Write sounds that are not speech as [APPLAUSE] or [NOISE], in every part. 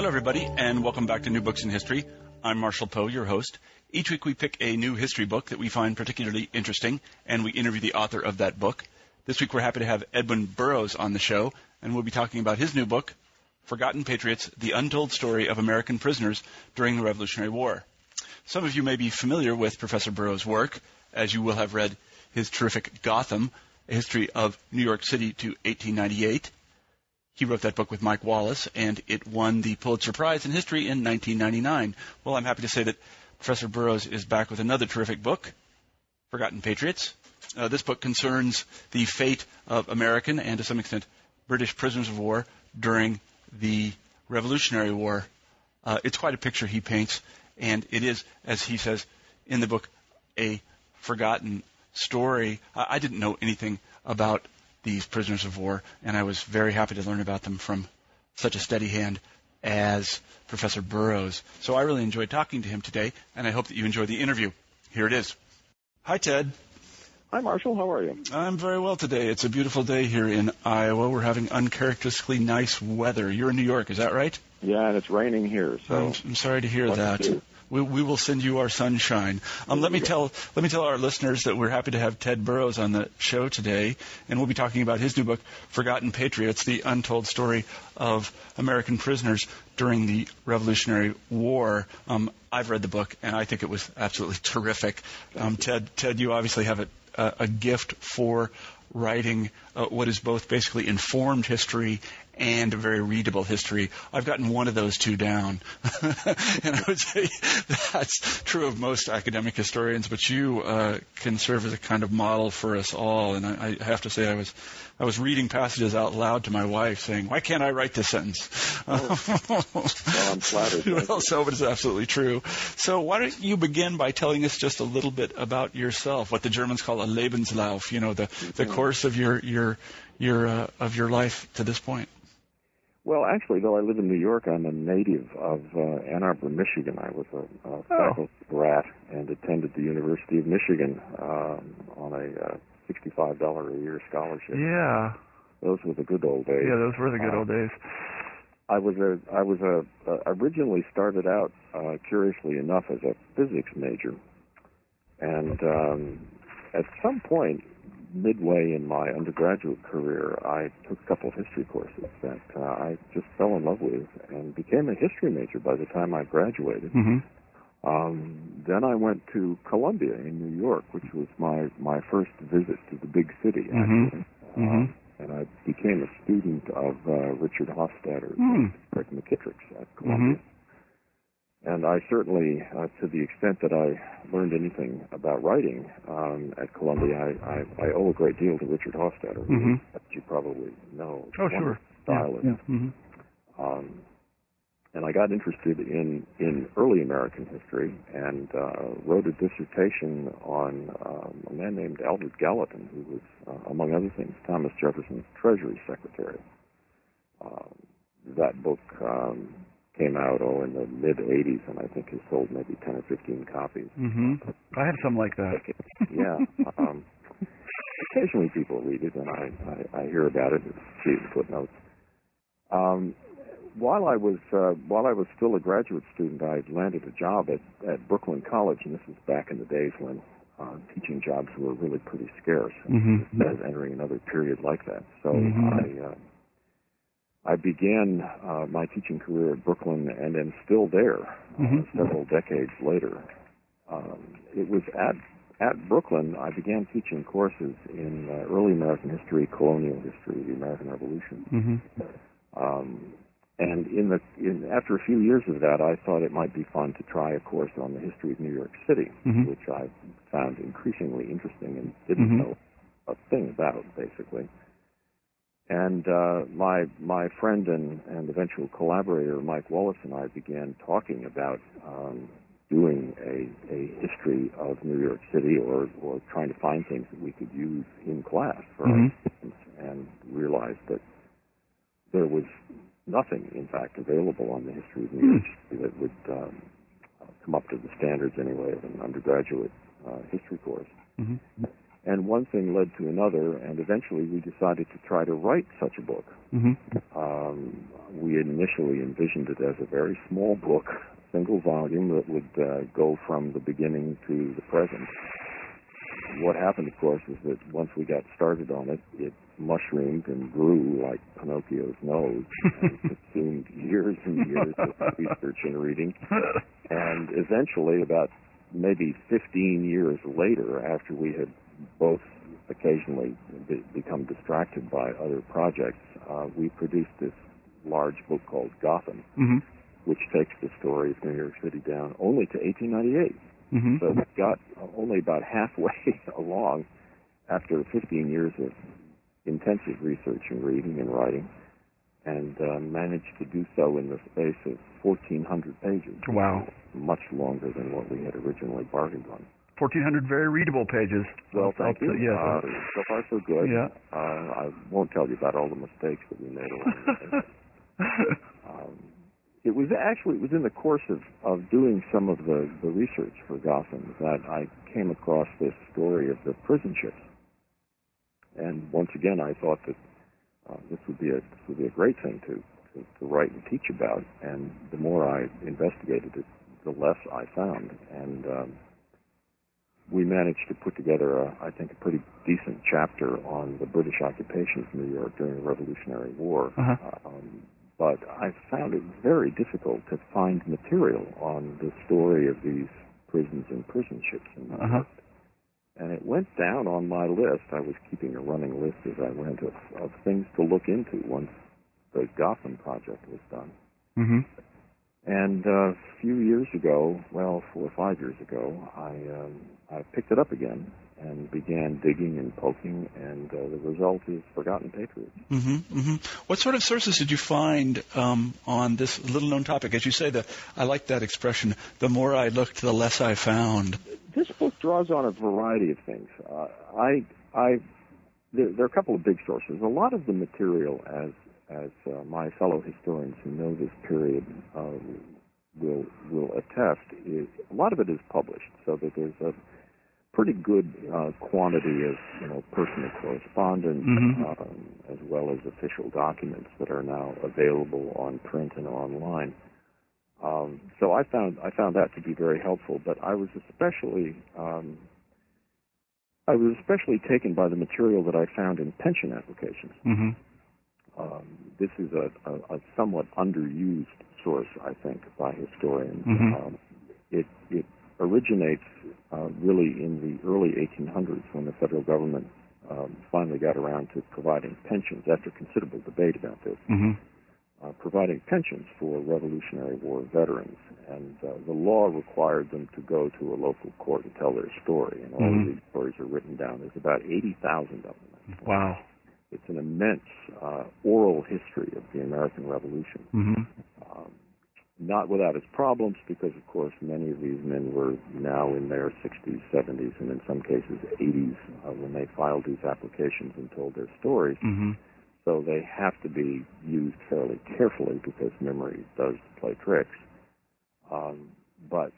Hello, everybody, and welcome back to New Books in History. I'm Marshall Poe, your host. Each week we pick a new history book that we find particularly interesting, and we interview the author of that book. This week we're happy to have Edwin Burrows on the show, and we'll be talking about his new book, Forgotten Patriots The Untold Story of American Prisoners During the Revolutionary War. Some of you may be familiar with Professor Burrows' work, as you will have read his terrific Gotham, a history of New York City to 1898. He wrote that book with Mike Wallace, and it won the Pulitzer Prize in History in 1999. Well, I'm happy to say that Professor Burrows is back with another terrific book, Forgotten Patriots. Uh, this book concerns the fate of American and, to some extent, British prisoners of war during the Revolutionary War. Uh, it's quite a picture he paints, and it is, as he says in the book, a forgotten story. I, I didn't know anything about these prisoners of war, and I was very happy to learn about them from such a steady hand as Professor Burrows. So I really enjoyed talking to him today, and I hope that you enjoy the interview. Here it is. Hi, Ted. Hi, Marshall. How are you? I'm very well today. It's a beautiful day here in Iowa. We're having uncharacteristically nice weather. You're in New York, is that right? Yeah, and it's raining here. So I'm, I'm sorry to hear that. We, we, will send you our sunshine. Um, let me tell let me tell our listeners that we're happy to have Ted Burrows on the show today, and we'll be talking about his new book, Forgotten Patriots: The Untold Story of American Prisoners During the Revolutionary War. Um, I've read the book, and I think it was absolutely [LAUGHS] terrific. Um, Ted, Ted, you obviously have a, a, a gift for writing uh, what is both basically informed history and a very readable history. I've gotten one of those two down. [LAUGHS] and I would say that's true of most academic historians, but you uh, can serve as a kind of model for us all. And I, I have to say, I was I was reading passages out loud to my wife, saying, "Why can't I write this sentence?" Oh. [LAUGHS] well, I'm flattered. well, so it is absolutely true. So why don't you begin by telling us just a little bit about yourself, what the Germans call a Lebenslauf, you know, the the Mm-hmm. course of your your your uh, of your life to this point. Well, actually, though I live in New York, I'm a native of uh, Ann Arbor, Michigan. I was a, a faculty brat and attended the University of Michigan um, on a uh, $65 a year scholarship. Yeah, Those were the good old days. yeah, those were the good Uh, old days. I was a I was a uh, originally started out uh, curiously enough as a physics major, and um, at some point midway in my undergraduate career, I took a couple of history courses that uh, I just fell in love with and became a history major by the time I graduated. Mm-hmm. Um, then I went to Columbia in New York, which was my my first visit to the big city. Mhm. Actually. Mhm. Uh, and I became a student of uh, Richard Hofstadter Hmm. and Eric McKitrick's at Columbia. And I certainly, uh, to the extent that I learned anything about writing um, at Columbia, I, I, I owe a great deal to Richard Hofstadter, who Mhm. that you probably know. Oh, sure. Stylist. Yeah. yeah. Mhm. Um, and I got interested in, in early American history and uh, wrote a dissertation on um, a man named Albert Gallatin, who was, uh, among other things, Thomas Jefferson's Treasury Secretary. Um, that book um, came out oh in the mid '80s, and I think has sold maybe 10 or 15 copies. Mhm. I have some like that. yeah. Um, occasionally people read it, and I, I, I hear about it and see in footnotes. Um, while I was uh, while I was still a graduate student, I landed a job at, at Brooklyn College, and this was back in the days when uh, teaching jobs were really pretty scarce. Mhm. I was entering another period like that, so Mhm. I uh, I began uh, my teaching career at Brooklyn, and am still there uh, Mhm. several decades later. Um, it was at at Brooklyn I began teaching courses in uh, early American history, colonial history, the American Revolution. Mhm. Um, and in the in, after a few years of that, I thought it might be fun to try a course on the history of New York City, Mhm. which I found increasingly interesting and didn't Mhm. know a thing about, basically. And uh, my my friend and, and eventual collaborator Mike Wallace and I began talking about um, doing a, a history of New York City or, or trying to find things that we could use in class for Mhm. our students and realized that there was nothing, in fact, available on the history of New York City that would um, come up to the standards anyway of an undergraduate uh, history course. Mhm. And one thing led to another, and eventually we decided to try to write such a book. Mhm. Um, we initially envisioned it as a very small book, single volume that would uh, go from the beginning to the present. What happened, of course, is that once we got started on it, it mushroomed and grew like Pinocchio's nose and [LAUGHS] consumed years and years of [LAUGHS] research and reading. And eventually, about maybe 15 years later, after we had both occasionally be- become distracted by other projects, uh, we produced this large book called Gotham, Mhm. which takes the story of New York City down only to 1898. Mhm. So we got only about halfway [LAUGHS] along after 15 years of intensive research and reading and writing, and uh, managed to do so in the space of 1,400 pages. Wow. Much longer than what we had originally bargained on. 1,400 very readable pages. Well, thank I'll- you. Yes. Uh, so far, so good. Yeah. Uh, I won't tell you about all the mistakes that we made along the way. [LAUGHS] Um, it was actually it was in the course of, of doing some of the, the research for Gotham that I came across this story of the prison ships, and once again I thought that uh, this would be a this would be a great thing to, to to write and teach about. And the more I investigated it, the less I found, and um, we managed to put together a, I think a pretty decent chapter on the British occupation of New York during the Revolutionary War. Uh-huh. Um, but I found it very difficult to find material on the story of these prisons and prison ships in New Uh-huh. York. And it went down on my list. I was keeping a running list as I went of, of things to look into once the Gotham project was done. Mhm. And uh, a few years ago, well, four or five years ago, I um, I picked it up again and began digging and poking, and uh, the result is Forgotten Patriots. hmm hmm What sort of sources did you find um, on this little-known topic? As you say, the I like that expression. The more I looked, the less I found. This book draws on a variety of things. Uh, I I there, there are a couple of big sources. A lot of the material, as as uh, my fellow historians who know this period uh, will will attest, is a lot of it is published, so that there's a pretty good uh, quantity of you know personal correspondence Mhm. um, as well as official documents that are now available on print and online. Um, so I found I found that to be very helpful, but I was especially um, I was especially taken by the material that I found in pension applications. hmm Um, this is a, a, a somewhat underused source, I think, by historians. Mhm. Um, it, it originates uh, really in the early 1800s when the federal government um, finally got around to providing pensions after considerable debate about this hmm uh, providing pensions for Revolutionary War veterans, and uh, the law required them to go to a local court and tell their story. And all Mhm. of these stories are written down. There's about 80,000 of them. Wow. It's an immense uh, oral history of the American Revolution. hmm Um, not without its problems, because of course many of these men were now in their 60s, 70s, and in some cases 80s uh, when they filed these applications and told their stories hmm so they have to be used fairly carefully because memory does play tricks. Um, but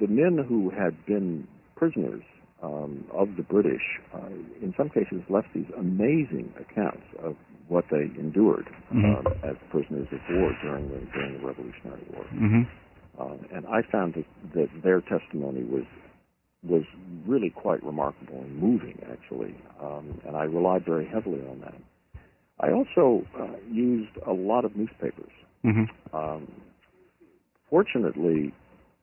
the men who had been prisoners um, of the British, uh, in some cases, left these amazing accounts of what they endured Mhm. um, as prisoners of war during the during the Revolutionary War. hmm Uh, and I found that, that their testimony was was really quite remarkable and moving, actually. Um, and I relied very heavily on that. I also uh, used a lot of newspapers. hmm Um, fortunately,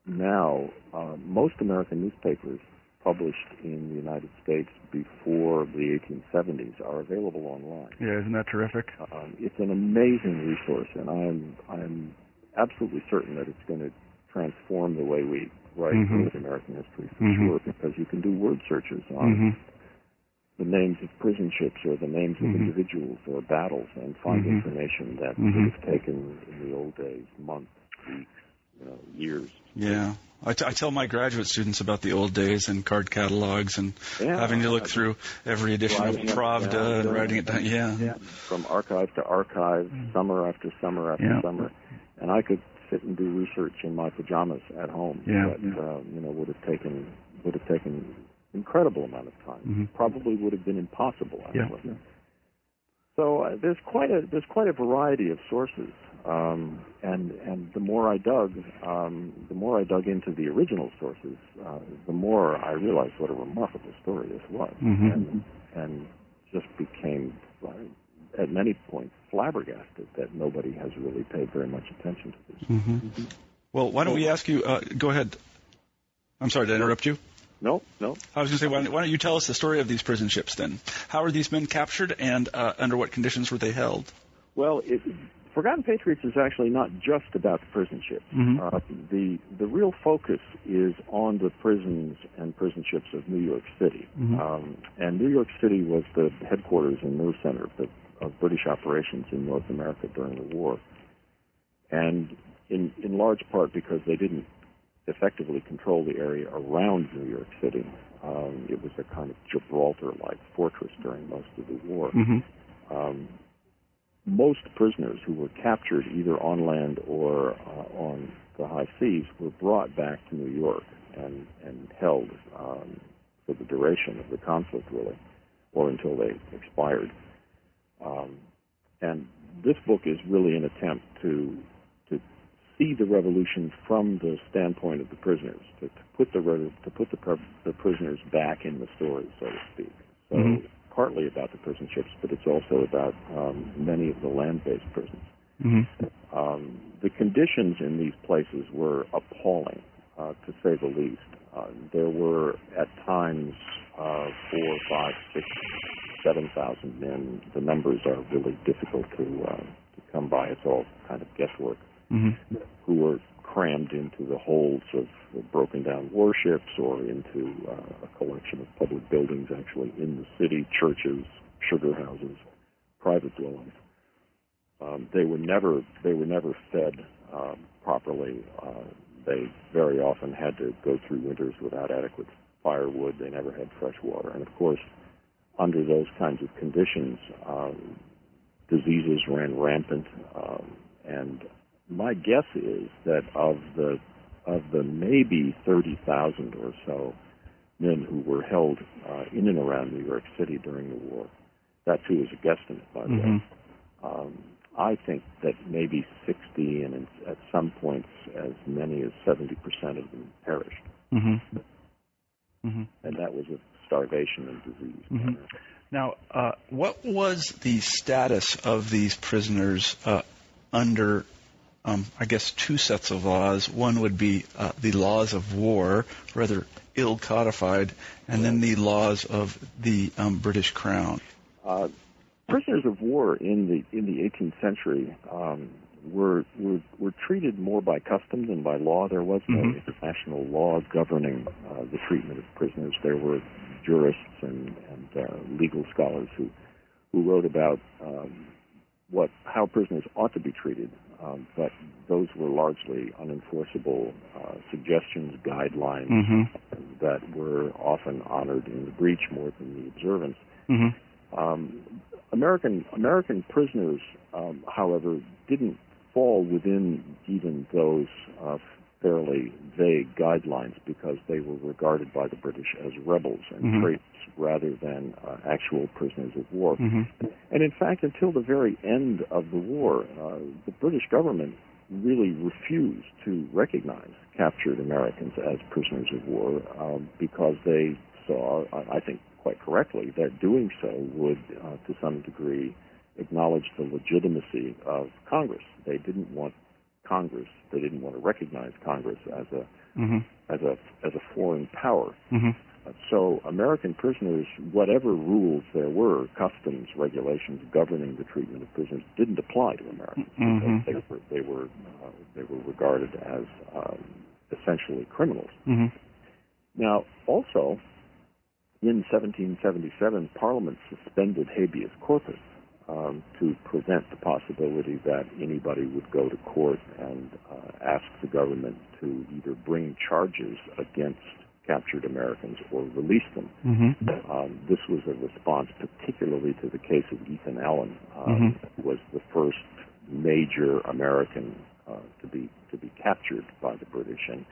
now uh, most American newspapers published in the United States before the 1870s are available online. Yeah, isn't that terrific? Um, it's an amazing resource, and I'm I'm absolutely certain that it's going to transform the way we write Mhm. with American history for Mhm. sure, because you can do word searches on hmm the names of prison ships or the names of individuals or battles and find Mhm. information that Mhm. would have taken in the old days months, weeks, you know, years. Yeah. I, t- I tell my graduate students about the old days and card catalogs and Yeah, having to look through every edition of Pravda down, and writing it down. Yeah. Yeah. from archive to archive, summer after summer after Yeah. summer, and I could sit and do research in my pajamas at home. Yeah. that uh, you know would have taken would have taken incredible amount of time. Mhm. Probably would have been impossible. Yeah. Actually. So uh, there's quite a there's quite a variety of sources, um, and and the more I dug, um, the more I dug into the original sources, uh, the more I realized what a remarkable story this was, Mhm. and and just became uh, at many points flabbergasted that nobody has really paid very much attention to this. Mm-hmm. Well, why don't we ask you? Uh, go ahead. I'm sorry to interrupt you. No, no. I was going to say, why don't, why don't you tell us the story of these prison ships then? How were these men captured, and uh, under what conditions were they held? Well, it, Forgotten Patriots is actually not just about the prison ships. Mhm. Uh, the the real focus is on the prisons and prison ships of New York City. Mhm. Um, and New York City was the headquarters and nerve center of, the, of British operations in North America during the war. And in in large part because they didn't effectively control the area around New York City. Um, it was a kind of Gibraltar-like fortress during most of the war Mm-hmm. um, most prisoners who were captured either on land or uh, on the high seas were brought back to New York and, and held um, for the duration of the conflict, really, or until they expired. Um, and this book is really an attempt to to see the revolution from the standpoint of the prisoners, to, to put the to put the, the prisoners back in the story, so to speak. So Mhm. Partly about the prison ships, but it's also about um, many of the land-based prisons. Mm-hmm. Um, the conditions in these places were appalling, uh, to say the least. Uh, there were at times uh, four, five, six, seven thousand men. The numbers are really difficult to uh, to come by. It's all kind of guesswork. Mm-hmm. Who were crammed into the holds of broken down warships or into uh, a collection of public buildings, actually in the city, churches, sugar houses, private dwellings. Um, they were never they were never fed um, properly. Uh, they very often had to go through winters without adequate firewood. They never had fresh water, and of course, under those kinds of conditions, um, diseases ran rampant. Um, and my guess is that of the of the maybe thirty thousand or so men who were held uh, in and around New York City during the war, that too is a guesstimate, by the way. Mm-hmm. Um, I think that maybe 60 and at some points as many as 70% of them perished. Mm-hmm. Mm-hmm. And that was of starvation and disease. Mhm. Now, uh, what was the status of these prisoners uh, under, um, I guess, two sets of laws? One would be uh, the laws of war, rather ill codified, and then the laws of the um, British Crown. Uh, prisoners of war in the in the 18th century um, were, were were treated more by custom than by law. There was no Mhm. international law governing uh, the treatment of prisoners. There were jurists and, and uh, legal scholars who who wrote about um, what how prisoners ought to be treated, um, but those were largely unenforceable uh, suggestions, guidelines Mm-hmm. that were often honored in the breach more than the observance. Mm-hmm. Um, American American prisoners, um, however, didn't fall within even those uh, fairly vague guidelines because they were regarded by the British as rebels and Mhm. traitors rather than uh, actual prisoners of war. Mm-hmm. And in fact, until the very end of the war, uh, the British government really refused to recognize captured Americans as prisoners of war um, because they saw, I I think quite correctly, that doing so would, uh, to some degree, acknowledge the legitimacy of Congress. They didn't want Congress, they didn't want to recognize Congress as a Mm-hmm. as a as a foreign power. Mm-hmm. Uh, So American prisoners, whatever rules there were, customs, regulations governing the treatment of prisoners, didn't apply to Americans Mhm. because they were they were uh, they were regarded as um, essentially criminals. Mm-hmm. Now, also, in 1777, Parliament suspended habeas corpus um, to prevent the possibility that anybody would go to court and uh, ask the government to either bring charges against captured Americans or release them. Mm-hmm. Um, this was a response particularly to the case of Ethan Allen, um, Mm-hmm. was the first major American uh, to be to be captured by the British, and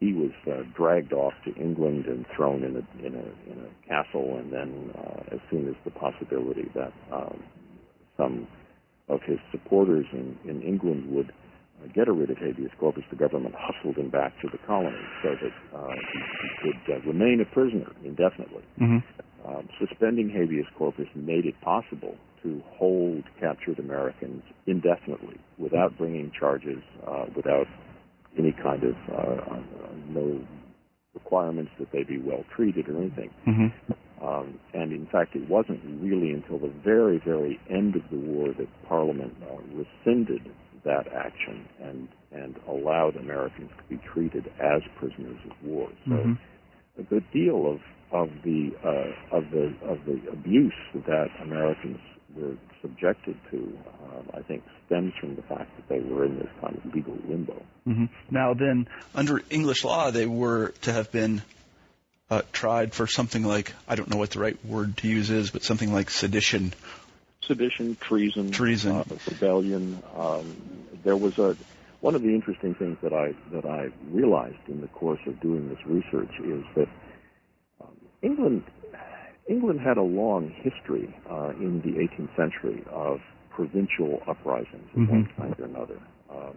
he was uh, dragged off to England and thrown in a in a in a castle, and then uh, as soon as the possibility that um, some of his supporters in, in England would uh, get a writ of habeas corpus, the government hustled him back to the colony so that uh, he, he could uh, remain a prisoner indefinitely. Mm-hmm. Um, suspending habeas corpus made it possible to hold captured Americans indefinitely without bringing charges, uh, without any kind of uh, uh, no requirements that they be well treated or anything. Mm-hmm. Um, and in fact, it wasn't really until the very, very end of the war that Parliament uh, rescinded that action and and allowed Americans to be treated as prisoners of war. So Mhm. a good deal of of the uh, of the of the abuse that Americans were subjected to, um, I think, stems from the fact that they were in this kind of legal limbo. Mm-hmm. Now then, Under English law, they were to have been uh, tried for something like I don't know what the right word to use is, but something like sedition. sedition, treason, Treason. uh, rebellion. Um, there was a one of the interesting things that I that I realized in the course of doing this research is that um, England England had a long history uh, in the 18th century of provincial uprisings of one Mhm. kind or another. Um,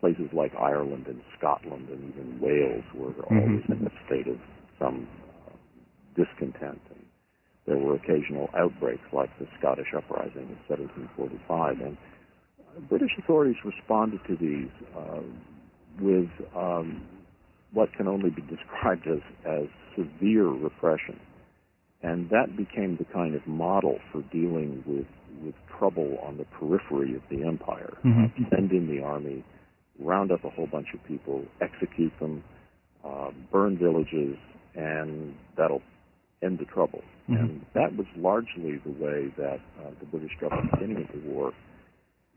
places like Ireland and Scotland and even Wales were always in a state of some uh, discontent. And there were occasional outbreaks like the Scottish uprising of 1745. And uh, British authorities responded to these uh, with um, what can only be described as, as severe repression. And that became the kind of model for dealing with, with trouble on the periphery of the empire. Mhm. Uh, send in the army, round up a whole bunch of people, execute them, uh, burn villages, and that'll end the trouble. Mhm. And that was largely the way that uh, the British government, beginning of the war,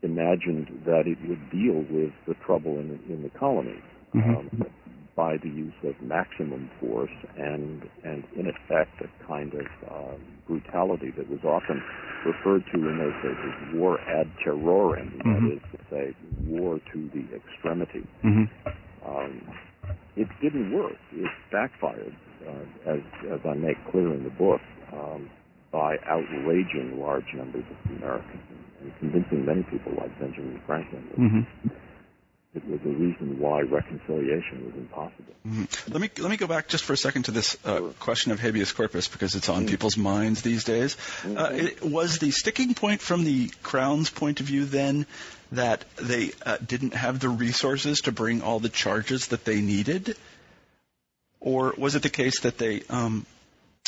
imagined that it would deal with the trouble in, in the colonies Mhm. um, by the use of maximum force and, and in effect, a kind of um, brutality that was often referred to in those days as war ad terrorem, Mhm. that is to say, war to the extremity. Mm-hmm. Um, it didn't work. It backfired, uh, as, as I make clear in the book, um, by outraging large numbers of Americans and, and convincing many people like Benjamin Franklin that Mm-hmm. It was a reason why reconciliation was impossible. Mhm. Let me let me go back just for a second to this uh, Sure. question of habeas corpus because it's on Mm. people's minds these days. Uh, Mhm. it, was the sticking point from the Crown's point of view then that they uh, didn't have the resources to bring all the charges that they needed, or was it the case that they? Um,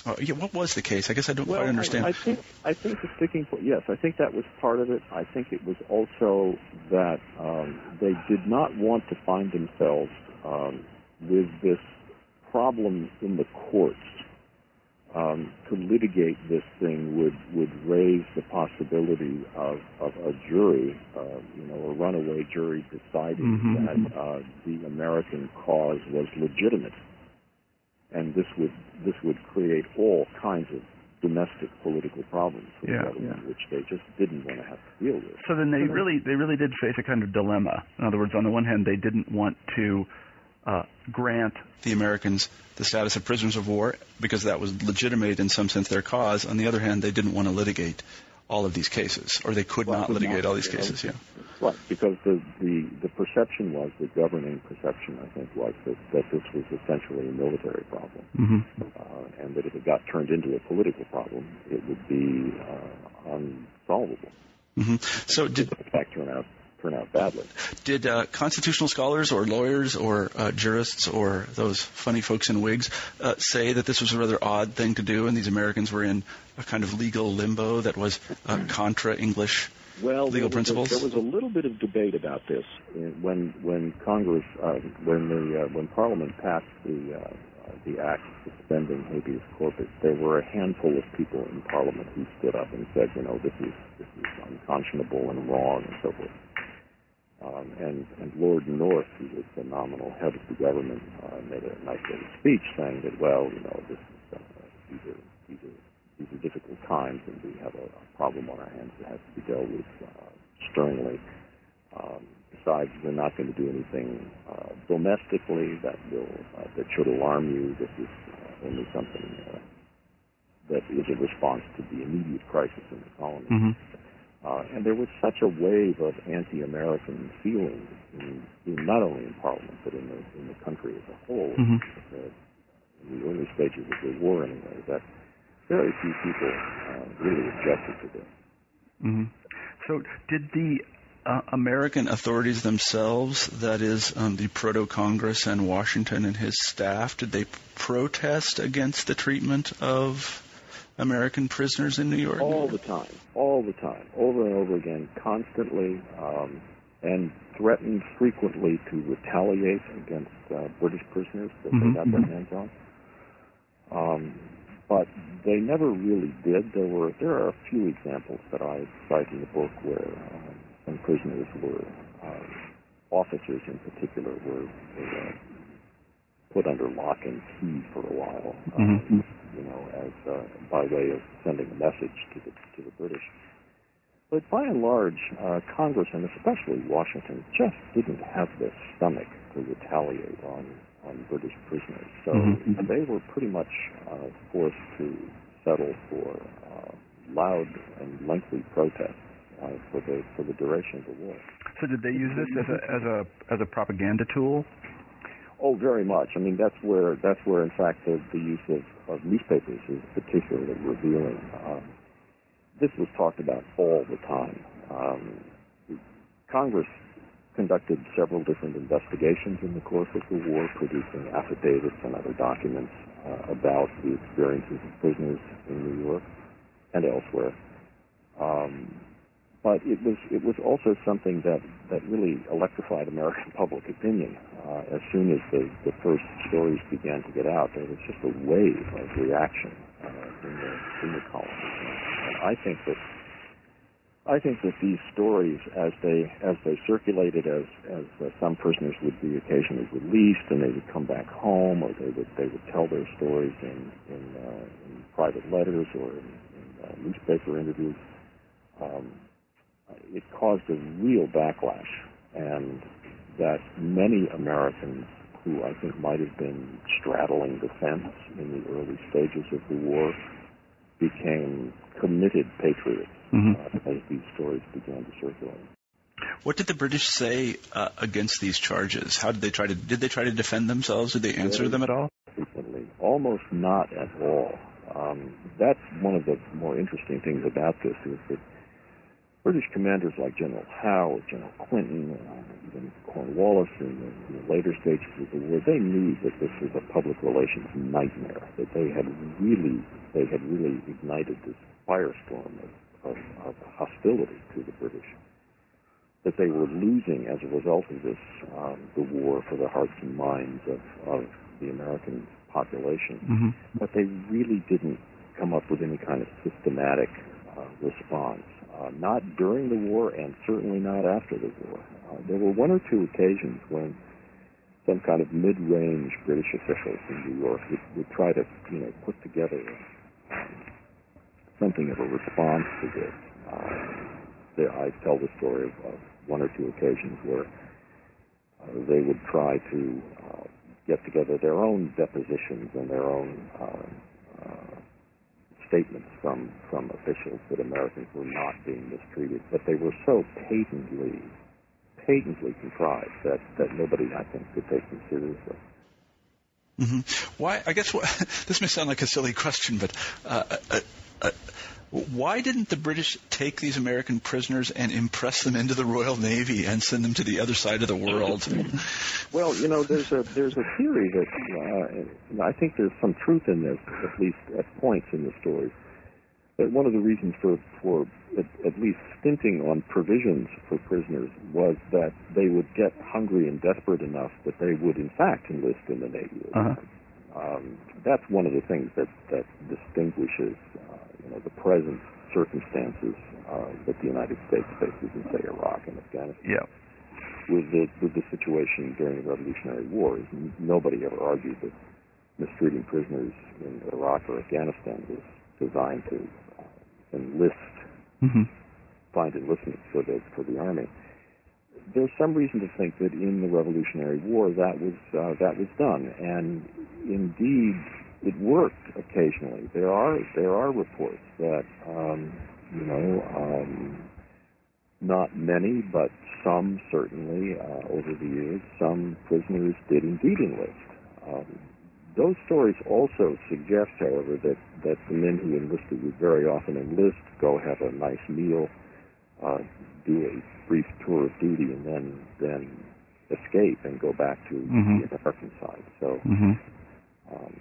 uh, yeah, what was the case? I guess I don't Well, quite understand. I, I think I think the sticking point. Yes, I think that was part of it. I think it was also that um, they did not want to find themselves um, with this problem in the courts. Um, to litigate this thing would would raise the possibility of, of a jury, uh, you know, a runaway jury deciding Mhm. that uh, the American cause was legitimate and this would this would create all kinds of domestic political problems for Yeah, the government, which they just didn't want to have to deal with. So then they really they really did face a kind of dilemma. In other words, on the one hand, they didn't want to uh, grant. the Americans the status of prisoners of war because that was legitimate in some sense their cause. On the other hand, they didn't want to litigate all of these cases, or they could Well, not could litigate not, all these know. cases. Yeah. Right, because the, the, the perception was, the governing perception, I think, was that, that this was essentially a military problem, Mm-hmm. uh, and that if it got turned into a political problem, it would be uh, unsolvable. hmm So did In fact, turn out turn out badly. did uh, constitutional scholars or lawyers or uh, jurists or those funny folks in wigs uh, say that this was a rather odd thing to do, and these Americans were in a kind of legal limbo that was uh, contra English? Well, legal there principles? A, there was a little bit of debate about this when when Congress uh, when the uh, when Parliament passed the uh, uh, the act suspending habeas corpus, there were a handful of people in Parliament who stood up and said, you know, this is this is unconscionable and wrong and so forth. Um, and, and Lord North, who was the nominal head of the government, uh, made a nice little speech saying that, well, you know, this is, uh, these are these are these are difficult times, and we have a, a problem on our hands that has to be dealt with uh, sternly. Um, besides, we're not going to do anything uh, domestically that will uh, that should alarm you. This is uh, only something uh, that is a response to the immediate crisis in the colony. Mm-hmm. Uh, and there was such a wave of anti-American feeling, in, in not only in Parliament but in the in the country as a whole, Mhm. that in the early stages of the war anyway, that very few people uh, really objected to this. hmm So, did the uh, American authorities themselves, that is, um, the Proto Congress and Washington and his staff, did they protest against the treatment of American prisoners in New York? all the time, all the time, over and over again, constantly, um, and threatened frequently to retaliate against uh, British prisoners that Mhm, they got their mhm. hands on. Um, but they never really did. There were there are a few examples that I cite in the book where um, some prisoners were um, officers in particular were, were uh, put under lock and key for a while. uh, Mhm. you know, as uh, by way of sending a message to the to the British. But by and large, uh, Congress and especially Washington just didn't have the stomach to retaliate on on British prisoners. So Mhm. they were pretty much uh, forced to settle for uh, loud and lengthy protests uh, for the for the duration of the war. So did they use this as a as a as a propaganda tool? Oh, very much. I mean, that's where that's where, in fact, the, the use of, of newspapers is particularly revealing. Um, this was talked about all the time. Um, Congress conducted several different investigations in the course of the war, producing affidavits and other documents uh, about the experiences of prisoners in New York and elsewhere. Um, but it was it was also something that, that really electrified American [LAUGHS] public opinion. Uh, as soon as the, the first stories began to get out, there was just a wave of reaction uh, in the in the colonies. And I think that I think that these stories, as they as they circulated, as as uh, some prisoners would be occasionally released, and they would come back home, or they would they would tell their stories in in, uh, in private letters or in, in uh, newspaper interviews. Um, it caused a real backlash, and that many Americans who I think might have been straddling the fence in the early stages of the war became committed patriots Mhm. uh, as these stories began to circulate. What did the British say uh, against these charges? How did they try to did they try to defend themselves? Did they answer Very them at all? frequently, almost not at all. Um, that's one of the more interesting things about this is that British commanders like General Howe, General Clinton, uh, even Cornwallis in the, in the later stages of the war, they knew that this was a public relations nightmare. That they had really, they had really ignited this firestorm of, of, of hostility to the British. That they were losing as a result of this, um, the war for the hearts and minds of, of the American population Mm-hmm. but they really didn't come up with any kind of systematic uh, response. Uh, not during the war, and certainly not after the war. Uh, there were one or two occasions when some kind of mid-range British officials in New York would, would try to, you know, put together um, something of a response to this. Uh, I tell the story of, of one or two occasions where uh, they would try to uh, get together their own depositions and their own uh, uh, statements from from officials that Americans were not being mistreated, but they were so patently patently contrived that that nobody I think could take them seriously. hmm Why? I guess what, [LAUGHS] this may sound like a silly question, but uh, uh, uh, why didn't the British take these American prisoners and impress them into the Royal Navy and send them to the other side of the world? Well, you know, there's a there's a theory that uh, I think there's some truth in this, at least at points in the story. That one of the reasons for for at, at least stinting on provisions for prisoners was that they would get hungry and desperate enough that they would in fact enlist in the Navy. Uh-huh. um, that's one of the things that that distinguishes you know the present circumstances uh, that the United States faces in say Iraq and Afghanistan. Yeah. With the with the situation during the Revolutionary War, is nobody ever argued that mistreating prisoners in Iraq or Afghanistan was designed to uh, enlist hmm find enlistment for the for the army. There's some reason to think that in the Revolutionary War that was uh, that was done, and indeed it worked occasionally. There are there are reports that um, you know um, not many, but some certainly uh, over the years, some prisoners did indeed enlist. Um, those stories also suggest, however, that, that the men who enlisted would very often enlist, go have a nice meal, uh, do a brief tour of duty, and then then escape and go back to Mhm. the American side. So hmm um,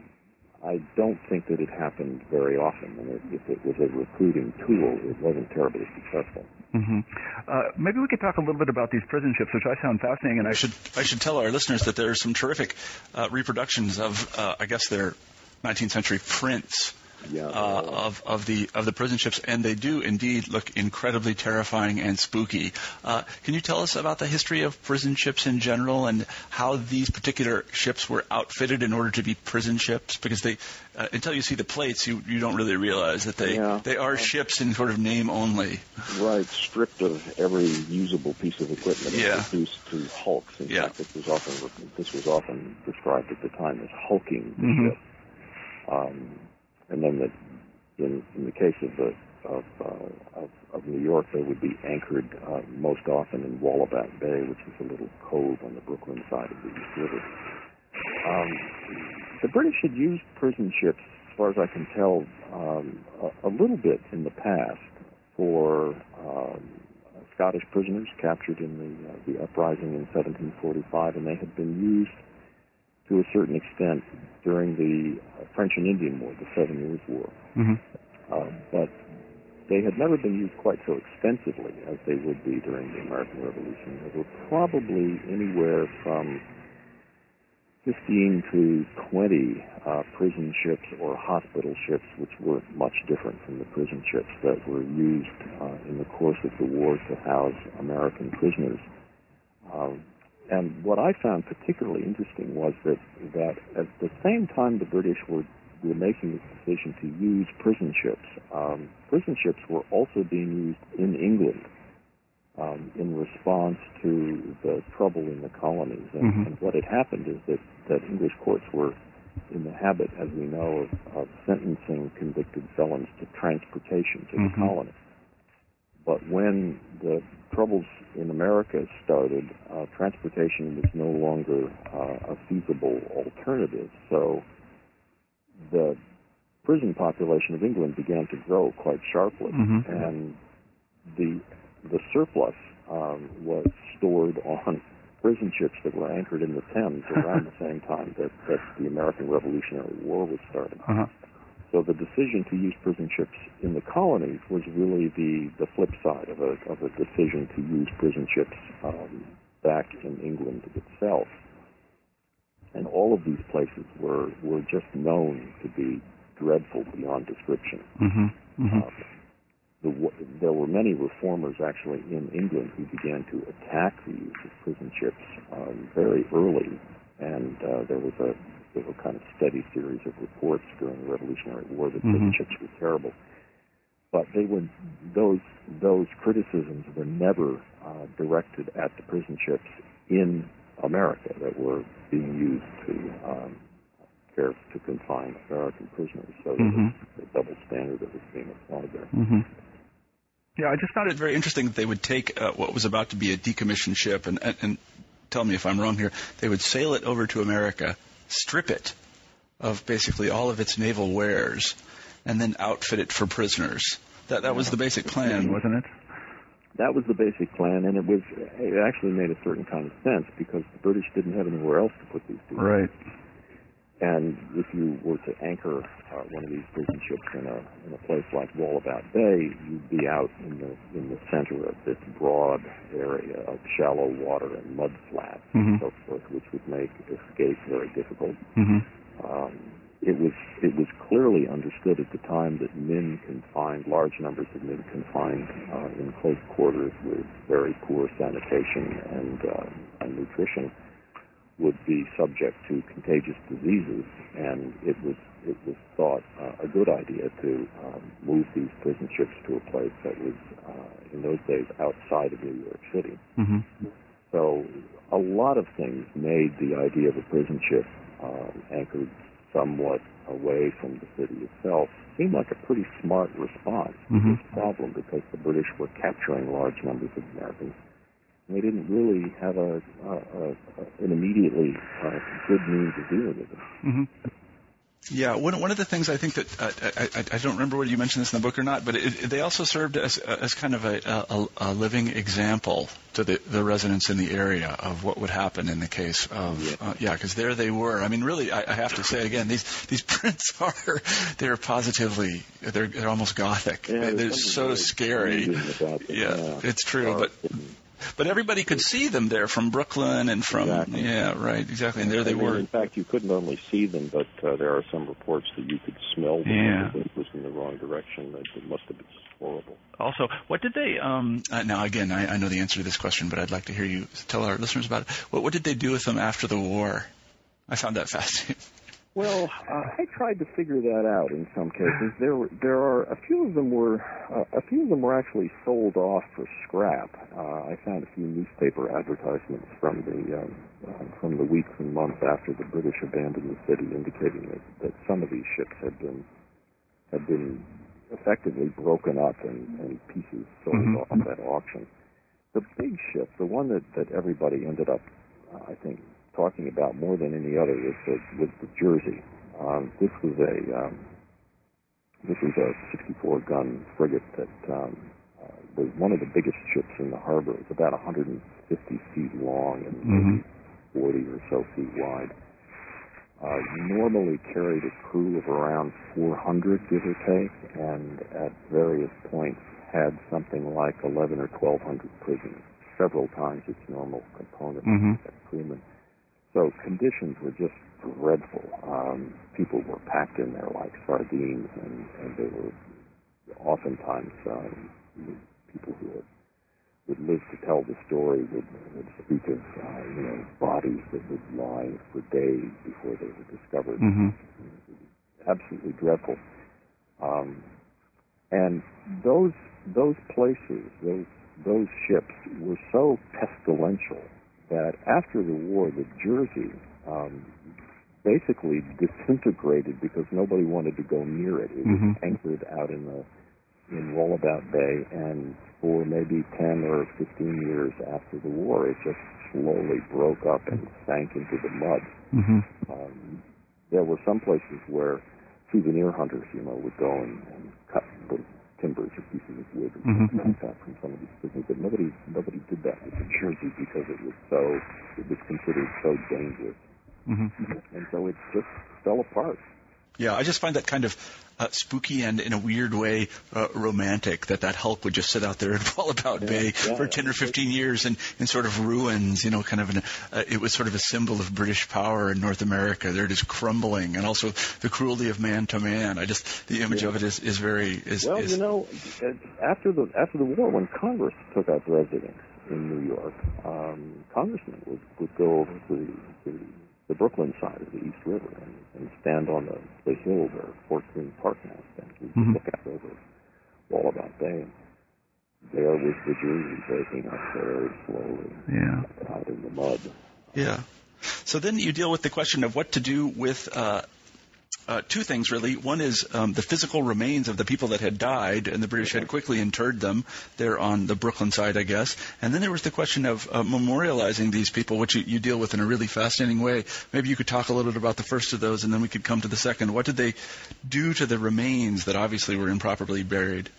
I don't think that it happened very often, and it, if it was a recruiting tool, it wasn't terribly successful. hmm Uh, maybe we could talk a little bit about these prison ships, which I found fascinating. And I I should I should tell our listeners that there are some terrific uh, reproductions of uh, I guess their 19th century prints Yeah. uh, of of the of the prison ships, and they do indeed look incredibly terrifying and spooky. Uh, can you tell us about the history of prison ships in general and how these particular ships were outfitted in order to be prison ships? Because they, uh, until you see the plates, you you don't really realize that they Yeah. they are ships in sort of name only. Right, stripped of every usable piece of equipment Yeah. reduced to hulks. In Yeah. fact, this was often this was often described at the time as hulking the Mhm. ship. Um, and then the, in, in the case of the of, uh, of of New York, they would be anchored uh, most often in Wallabout Bay, which is a little cove on the Brooklyn side of the East River. Um, the British had used prison ships, as far as I can tell, um, a, a little bit in the past for um, Scottish prisoners captured in the uh, the uprising in 1745, and they had been used to a certain extent during the uh, French and Indian War, the Seven Years' War. hmm Uh, but they had never been used quite so extensively as they would be during the American Revolution. There were probably anywhere from 15 to 20 uh, prison ships or hospital ships, which were much different from the prison ships that were used uh, in the course of the war to house American prisoners. Um, and what I found particularly interesting was that, that at the same time the British were, were making this decision to use prison ships, um, prison ships were also being used in England um, in response to the trouble in the colonies. And, Mhm. and what had happened is that, that English courts were in the habit, as we know, of, of sentencing convicted felons to transportation to Mhm. the colony. But when the troubles in America started, uh, transportation was no longer uh, a feasible alternative. So the prison population of England began to grow quite sharply, Mhm. and the the surplus um, was stored on prison ships that were anchored in the Thames around the [LAUGHS] same time that, that the American Revolutionary War was starting. Uh-huh. So the decision to use prison ships in the colonies was really the, the flip side of a, of a decision to use prison ships um, back in England itself. And all of these places were, were just known to be dreadful beyond description. hmm hmm Uh, the, there were many reformers actually in England who began to attack the use of prison ships um, very early, and uh, there was a there were kind of steady series of reports during the Revolutionary War that prison Mhm. ships were terrible. But they were those those criticisms were never uh, directed at the prison ships in America that were being used to um, care to confine American prisoners. So there Mhm. was a double standard that was being applied there. hmm Yeah, I just found found it very interesting that they would take uh, what was about to be a decommissioned ship and, and, and tell me if I'm wrong here. They would sail it over to America, strip it of basically all of its naval wares, and then outfit it for prisoners. That that was the basic plan. wasn't it? That was the basic plan, and it was it actually made a certain kind of sense because the British didn't have anywhere else to put these people. Right. And if you were to anchor uh, one of these prison ships in a in a place like Wallabout Bay, you'd be out in the in the center of this broad area of shallow water and mud flats Mhm. and so forth, which would make escape very difficult. hmm Um, it was it was clearly understood at the time that men confined, large numbers of men confined uh, in close quarters with very poor sanitation and, uh, and nutrition would be subject to contagious diseases, and it was it was thought uh, a good idea to um, move these prison ships to a place that was uh, in those days outside of New York City. Mm-hmm. So a lot of things made the idea of a prison ship uh, anchored somewhat away from the city itself seemed like a pretty smart response to Mhm. this problem because the British were capturing large numbers of Americans. They didn't really have a, a, a, a an immediately uh, good means of dealing with it. Mm-hmm. Yeah, one one of the things I think that uh, I, I, I don't remember whether you mentioned this in the book or not, but it, they also served as as kind of a, a, a living example to the, the residents in the area of what would happen in the case of uh, yeah, because there they were. I mean, really, I, I have to say again, these these [LAUGHS] prints are they're positively they're they're almost gothic. Yeah, they're so scary. them, Yeah, yeah. it's true, but but everybody could see them there from Brooklyn and from Exactly. yeah, right, exactly, and there they I mean, were. In fact, you couldn't only see them, but uh, there are some reports that you could smell them. Yeah. If it was in the wrong direction. It, it must have been horrible. Also, what did they? Um, Uh, now, again, I, I know the answer to this question, but I'd like to hear you tell our listeners about it. What, what did they do with them after the war? I found that [LAUGHS] fascinating. Well, uh, I tried to figure that out in some cases. There were there are a few of them were uh, a few of them were actually sold off for scrap. Uh, I found a few newspaper advertisements from the um, uh, from the weeks and months after the British abandoned the city, indicating that, that some of these ships had been had been effectively broken up and, and pieces sold Mhm. off at auction. The big ship, the one that, that everybody ended up, uh, I think, talking about more than any other was the, was the Jersey. Um, this was a um, this was a 64 gun frigate that um, uh, was one of the biggest ships in the harbor. It was about 150 feet long and Mhm. 40 or so feet wide. Uh, normally carried a crew of around 400, give or take, and at various points had something like 11 or 1200 prisoners, several times its normal component Mhm. of crewmen. So conditions were just dreadful. Um, people were packed in there like sardines, and, and they were oftentimes um, people who had, would live to tell the story would, would speak of uh, you know bodies that would lie for days before they were discovered. hmm Absolutely dreadful. Um, and those those places, those those ships were so pestilential that after the war, the Jersey um, basically disintegrated because nobody wanted to go near it. It was Mhm. anchored out in the in Wallabout Bay, and for maybe ten or fifteen years after the war, it just slowly broke up and sank into the mud. hmm Um, there were some places where souvenir hunters, you know, would go and, and cut the timbers or pieces of wood and Mhm. things like that from some of these prisons, but nobody nobody did that with the Jersey because it was so it was considered so dangerous, hmm and so it just fell apart. Yeah, I just find that kind of uh, spooky and, in a weird way, uh, romantic. That that Hulk would just sit out there in Wallabout [LAUGHS] Yeah, Bay yeah, for ten or fifteen years in, in sort of ruins. You know, kind of an. Uh, it was sort of a symbol of British power in North America. They're just crumbling, and also the cruelty of man to man. I just the image Yeah. of it is, is very is. Well, is you know, uh, after the after the war, when Congress took up residence in New York, um, congressmen would, would go over to the, to the Brooklyn side of the East River and, and stand on the, the hill where Fort Greene Park now stands. We could Mhm. look out over Wallabout Bay. There was the Jersey breaking up very slowly Yeah. out in the mud. Yeah. So then you deal with the question of what to do with uh, uh, two things, really. One is um, the physical remains of the people that had died, and the British had quickly interred them there on the Brooklyn side, I guess. And then there was the question of uh, memorializing these people, which you, you deal with in a really fascinating way. Maybe you could talk a little bit about the first of those, and then we could come to the second. What did they do to the remains that obviously were improperly buried?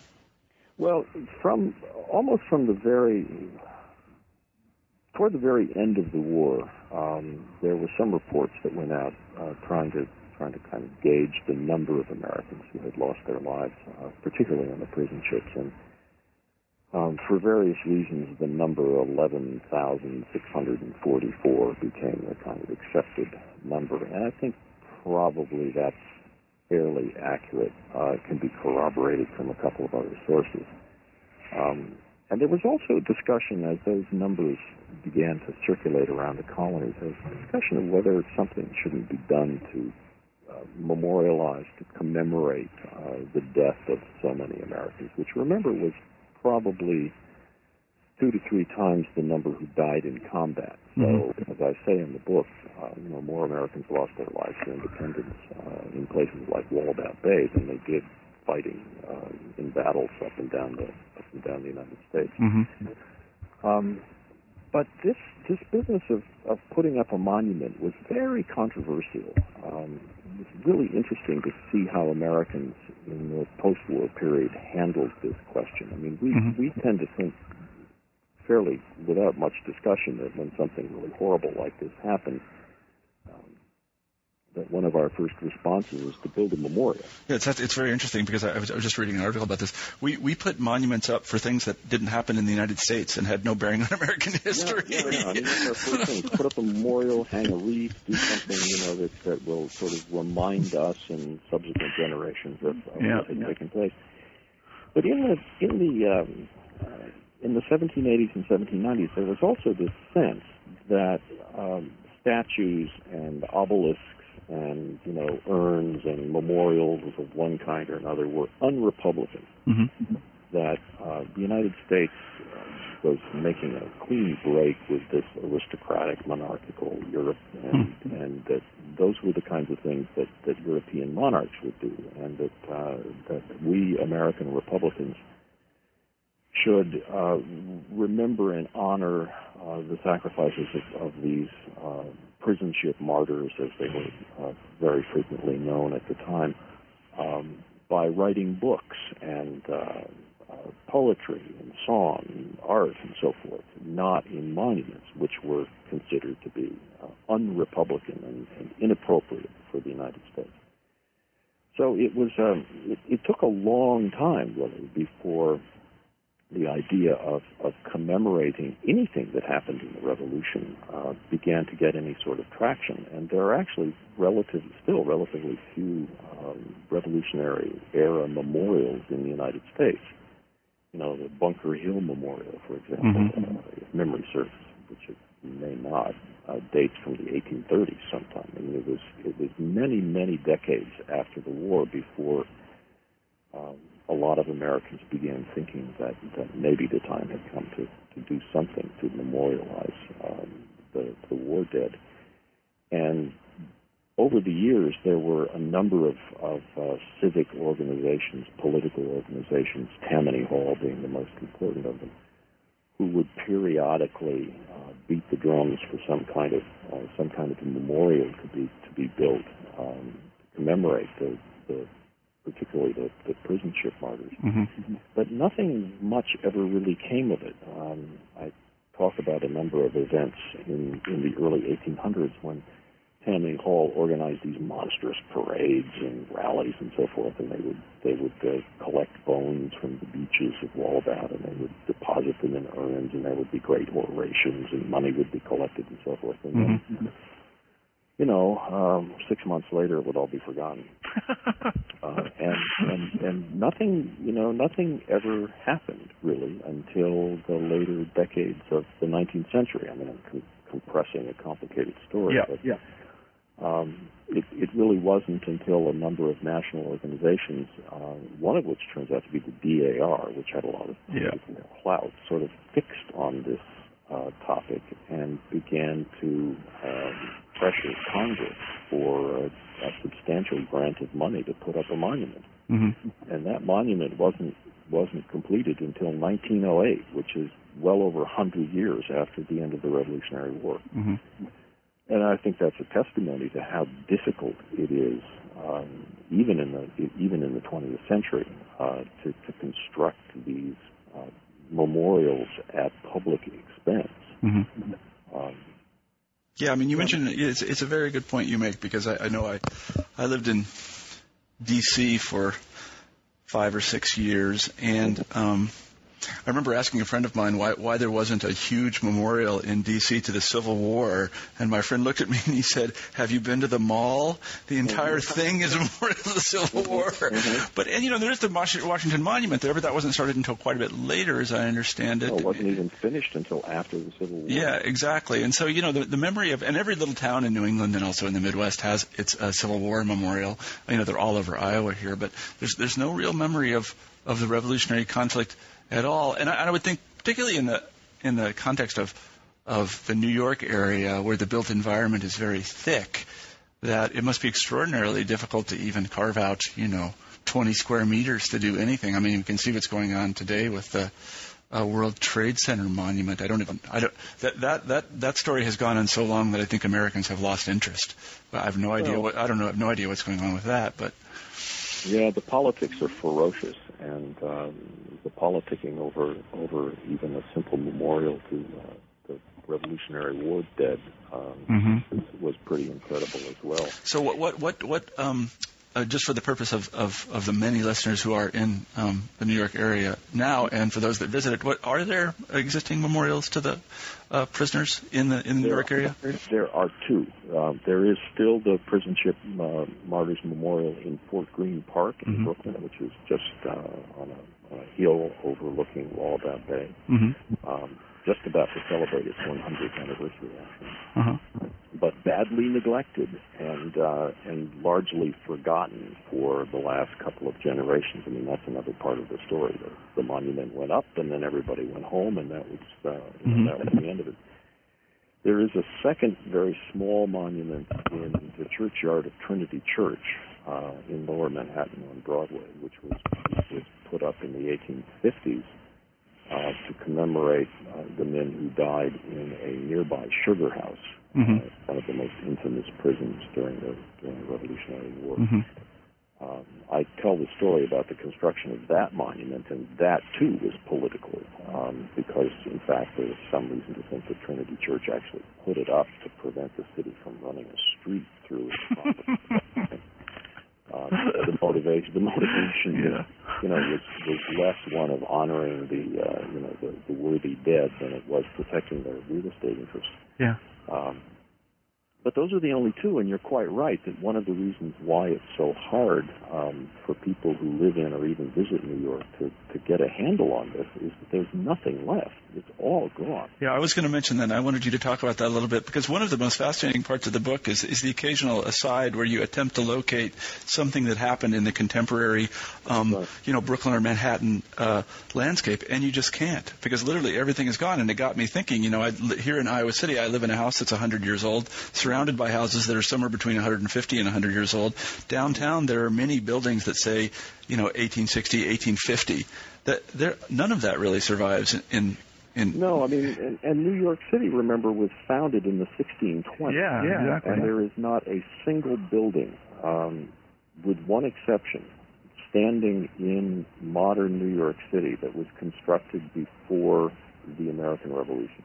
Well, from almost from the very toward the very end of the war, um, there were some reports that went out uh, trying to trying to kind of gauge the number of Americans who had lost their lives, uh, particularly on the prison ships, and um, for various reasons, the number 11,644 became the kind of accepted number, and I think probably that's fairly accurate. Uh, it can be corroborated from a couple of other sources. Um, and there was also discussion as those numbers began to circulate around the colonies. There was discussion of whether something shouldn't be done to memorialize, to commemorate uh, the death of so many Americans, which remember was probably two to three times the number who died in combat. So, mm-hmm. as I say in the book, uh, you know, more Americans lost their lives for independence uh, in places like Wallabout Bay than they did fighting uh, in battles up and down the up and down the United States. Mm-hmm. Um, but this this business of, of putting up a monument was very controversial. Um, really interesting to see how Americans in the post-war period handled this question. I mean, we mm-hmm. we tend to think fairly without much discussion that when something really horrible like this happens, one of our first responses is to build a memorial. Yeah, it's it's very interesting because I was, I was just reading an article about this. We we put monuments up for things that didn't happen in the United States and had no bearing on [LAUGHS] American history. Yeah, yeah, I mean, that's our first thing. Put up a memorial, hang a wreath, do something you know that that will sort of remind us and subsequent generations of, of yeah, what had yeah. taken place. But in the in the um, uh, in the 1780s and 1790s, there was also this sense that um, statues and obelisks and you know urns and memorials of one kind or another were unrepublican. Mm-hmm. That uh, the United States uh, was making a clean break with this aristocratic monarchical Europe, and mm-hmm. and that those were the kinds of things that that European monarchs would do, and that uh, that we American Republicans should uh, remember and honor uh, the sacrifices of, of these uh, prison ship martyrs, as they were uh, very frequently known at the time, um, by writing books and uh, uh, poetry and song and art and so forth, not in monuments, which were considered to be unrepublican and, and, inappropriate for the United States. So it was. Um, it, it took a long time, really, before the idea of, of commemorating anything that happened in the revolution uh, began to get any sort of traction. And there are actually relative, still relatively few um, revolutionary era memorials in the United States. You know, the Bunker Hill Memorial, for example, mm-hmm. uh, if memory serves, which it may not, uh, dates from the 1830s sometime. I mean, it was it was many many decades after the war before um, a lot of Americans began thinking that, that maybe the time had come to, to do something to memorialize um, the, the war dead. And over the years, there were a number of, of uh, civic organizations, political organizations, Tammany Hall being the most important of them, who would periodically uh, beat the drums for some kind of uh, some kind of a memorial to be to be built um, to commemorate the, the particularly the, the prison ship martyrs. Mm-hmm. But nothing much ever really came of it. Um, I talk about a number of events in, in the early 1800s when Tammany Hall organized these monstrous parades and rallies and so forth, and they would they would uh, collect bones from the beaches of Wallabout, and they would deposit them in urns, and there would be great orations, and money would be collected and so forth. And mm-hmm. then, you know, um, six months later, it would all be forgotten. [LAUGHS] uh, and, and, and nothing, you know, nothing ever happened really until the later decades of the 19th century. I mean, I'm com- compressing a complicated story. Yeah, but, yeah. Um, it, it really wasn't until a number of national organizations, uh, one of which turns out to be the DAR, which had a lot of yeah. clout, sort of fixed on this uh, topic and began to um, pressure Congress for a, a, substantial grant of money to put up a monument. Mm-hmm. And that monument wasn't wasn't completed until 1908, which is well over 100 years after the end of the Revolutionary War. Mm-hmm. And I think that's a testimony to how difficult it is, um, even in the even in the 20th century, uh, to, to construct these uh, memorials at public expense. Mm-hmm. Um, yeah, I mean, you mentioned it's, it's a very good point you make because I, I know I I lived in D.C. for five or six years, and um, I remember asking a friend of mine why why there wasn't a huge memorial in D.C. to the Civil War, and my friend looked at me [LAUGHS] and he said, "Have you been to the mall? The entire Mm-hmm. thing is a memorial to the Civil War." But and you know, there's the Washington Monument there, but that wasn't started until quite a bit later, as I understand it. No, it wasn't even finished until after the Civil War. Yeah, exactly. And so, you know, the, the memory of, and every little town in New England and also in the Midwest has its uh, Civil War memorial. You know, they're all over Iowa here, but there's there's no real memory of of the Revolutionary conflict at all. And I, I would think, particularly in the in the context of of the New York area, where the built environment is very thick, that it must be extraordinarily difficult to even carve out, you know, 20 square meters to do anything. I mean, you can see what's going on today with the uh, World Trade Center monument. I don't even. I don't. That that that that story has gone on so long that I think Americans have lost interest. But I have no idea Well- what. I don't know. I have no idea what's going on with that. But Yeah, the politics are ferocious, and um, the politicking over over even a simple memorial to uh, the Revolutionary War dead um, was, was pretty incredible as well. so what what what what um. Uh, just for the purpose of, of, of the many listeners who are in um, the New York area now, and for those that visit it, what are there existing memorials to the uh, prisoners in the in the New York area? There are two. Um, there is still the prison ship uh, martyrs memorial in Fort Greene Park in Brooklyn, which is just uh, on, a, on a hill overlooking Wallabout Bay, Mm-hmm. um, just about to celebrate its 100th anniversary, actually. Uh-huh. but badly neglected and uh, and largely forgotten for the last couple of generations. I mean, that's another part of the story. The, the monument went up, and then everybody went home, and that was uh, you know, Mhm. that was the end of it. There is a second very small monument in the churchyard of Trinity Church uh, in Lower Manhattan on Broadway, which was was put up in the 1850s uh, to commemorate uh, the men who died in a nearby sugar house, Mhm. uh, one of the most infamous prisons during the during the Revolutionary War. Mm-hmm. Um, I tell the story about the construction of that monument, and that too was political, um, because in fact there was some reason to think that Trinity Church actually put it up to prevent the city from running a street through its property. [LAUGHS] um, [LAUGHS] the motivation, the motivation, Yeah. you know, was, was less one of honoring the, uh, you know, the, the worthy dead than it was protecting their real estate interests. Yeah. Um, but those are the only two, and you're quite right that one of the reasons why it's so hard um, for people who live in or even visit New York to, to get a handle on this is that there's nothing left. It's all gone. Yeah, I was going to mention that. I wanted you to talk about that a little bit because one of the most fascinating parts of the book is, is the occasional aside where you attempt to locate something that happened in the contemporary, um, Right. you know, Brooklyn or Manhattan uh, landscape, and you just can't because literally everything is gone. And it got me thinking. You know, I, here in Iowa City, I live in a house that's 100 years old, surrounded by houses that are somewhere between 150 and 100 years old. Downtown, there are many buildings that say, you know, 1860, 1850. That there, none of that really survives in. in in No, I mean, and, and New York City, remember, was founded in the 1620s. Yeah, Yeah. exactly. and there is not a single building, um, with one exception, standing in modern New York City that was constructed before the American Revolution.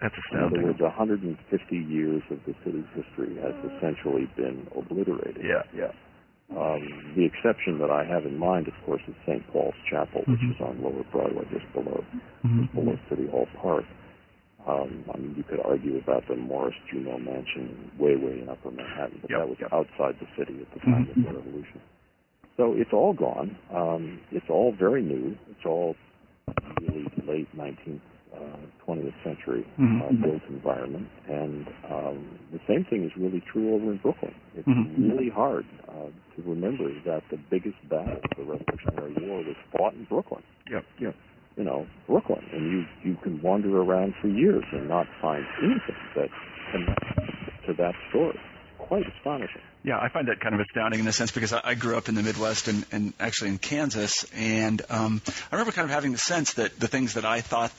That's In other astounding. words, 150 years of the city's history has essentially been obliterated. Yeah, yeah. Um, the exception that I have in mind, of course, is St. Paul's Chapel, which Mhm. is on Lower Broadway, just below Mhm. below City Hall Park. Um, I mean, you could argue about the Morris Jumel Mansion way, way in Upper Manhattan, but Yep, that was yep. outside the city at the time Mhm. of the Revolution. So it's all gone. Um, it's all very new. It's all really late 19th, uh, 20th century Mhm. uh, built environment. And um, the same thing is really true over in Brooklyn. It's Mhm. really hard uh, to remember that the biggest battle of the Revolutionary War was fought in Brooklyn Yep, yep. you know, Brooklyn, and you you can wander around for years and not find anything that connects to that story. Quite astonishing. Yeah, I find that kind of astounding in a sense because I, I grew up in the Midwest and, and actually in Kansas, and um, I remember kind of having the sense that the things that I thought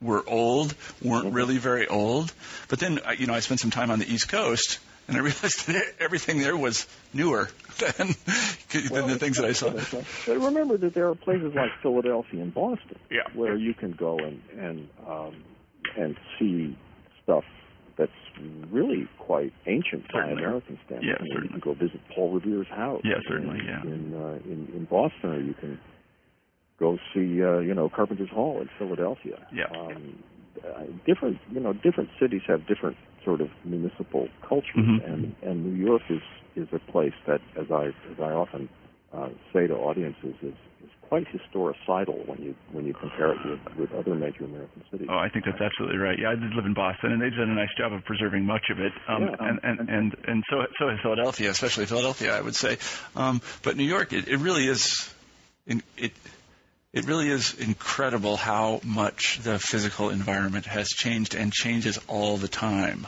were old weren't really very old. But then, I- you know, I spent some time on the East Coast, and I [LAUGHS] realized that everything there was newer [LAUGHS] than, than the things that I saw. But remember that there are places like Philadelphia and Boston Yeah. where you can go and and um, and see stuff that's really quite ancient by Certainly. American standards. Yeah, mean, you certainly. can go visit Paul Revere's house. Yeah, certainly, in, yeah. In, uh, in in Boston, or you can go see uh, you know Carpenter's Hall in Philadelphia. Yeah. Um, uh, different you know different cities have different sort of municipal cultures, Mhm. and and New York is is a place that, as I as I often uh, say to audiences, is is quite historicidal when you when you compare it with with other major American cities. Oh, I think that's absolutely right. Yeah, I did live in Boston, and they've done a nice job of preserving much of it. Um, Yeah. and, and and and so so has Philadelphia, especially Philadelphia, I would say. Um, but New York, it, it really is, in, it it really is incredible how much the physical environment has changed and changes all the time.